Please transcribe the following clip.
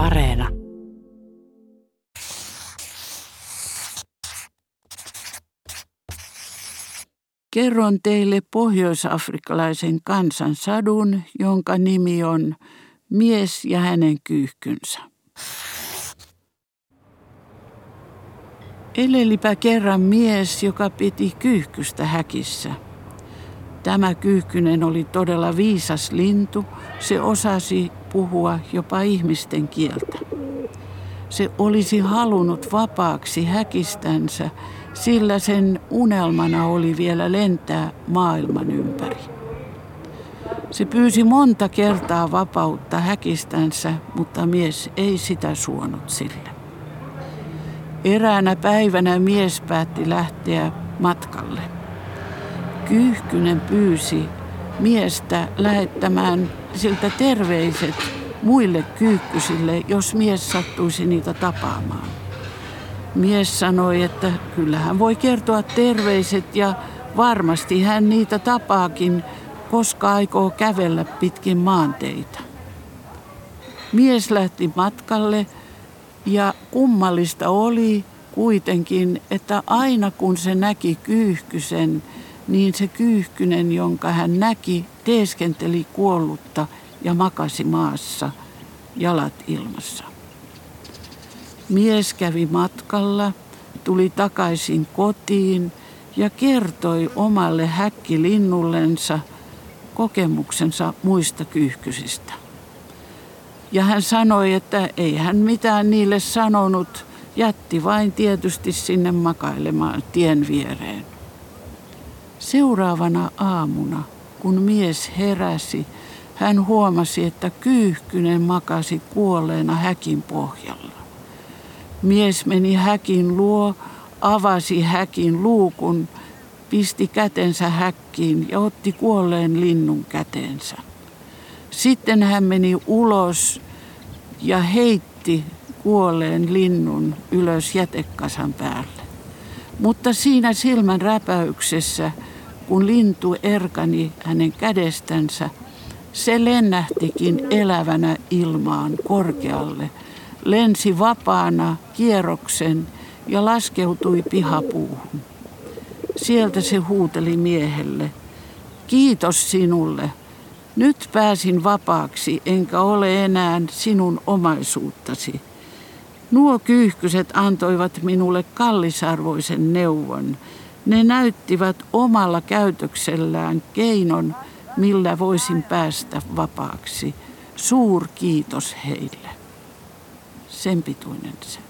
Areena. Kerron teille pohjoisafrikkalaisen kansan sadun, jonka nimi on Mies ja hänen kyyhkynsä. Elelipä kerran mies, joka piti kyyhkystä häkissä. Tämä kyyhkynen oli todella viisas lintu. Se osasi puhua jopa ihmisten kieltä. Se olisi halunnut vapaaksi häkistänsä, sillä sen unelmana oli vielä lentää maailman ympäri. Se pyysi monta kertaa vapautta häkistänsä, mutta mies ei sitä suonut sille. Eräänä päivänä mies päätti lähteä matkalle. Kyyhkynen pyysi miestä lähettämään siltä terveiset muille kyyhkysille, jos mies sattuisi niitä tapaamaan. Mies sanoi, että kyllä hän voi kertoa terveiset ja varmasti hän niitä tapaakin, koska aikoo kävellä pitkin maanteita. Mies lähti matkalle ja kummallista oli kuitenkin, että aina kun se näki kyyhkysen, niin se kyyhkynen, jonka hän näki, teeskenteli kuollutta ja makasi maassa, jalat ilmassa. Mies kävi matkalla, tuli takaisin kotiin ja kertoi omalle häkkilinnullensa kokemuksensa muista kyyhkysistä. Ja hän sanoi, että ei hän mitään niille sanonut, jätti vain tietysti sinne makailemaan tien viereen. Seuraavana aamuna, kun mies heräsi, hän huomasi, että kyyhkynen makasi kuolleena häkin pohjalla. Mies meni häkin luo, avasi häkin luukun, pisti kätensä häkkiin ja otti kuolleen linnun käteensä. Sitten hän meni ulos ja heitti kuolleen linnun ylös jätekasan päälle. Mutta siinä silmän räpäyksessä, kun lintu erkani hänen kädestänsä, se lennähtikin elävänä ilmaan korkealle, lensi vapaana kierroksen ja laskeutui pihapuuhun. Sieltä se huuteli miehelle, kiitos sinulle, nyt pääsin vapaaksi, enkä ole enää sinun omaisuuttasi. Nuo kyyhkyset antoivat minulle kallisarvoisen neuvon. Ne näyttivät omalla käytöksellään keinon, millä voisin päästä vapaaksi. Suur kiitos heille. Sen pituinen se.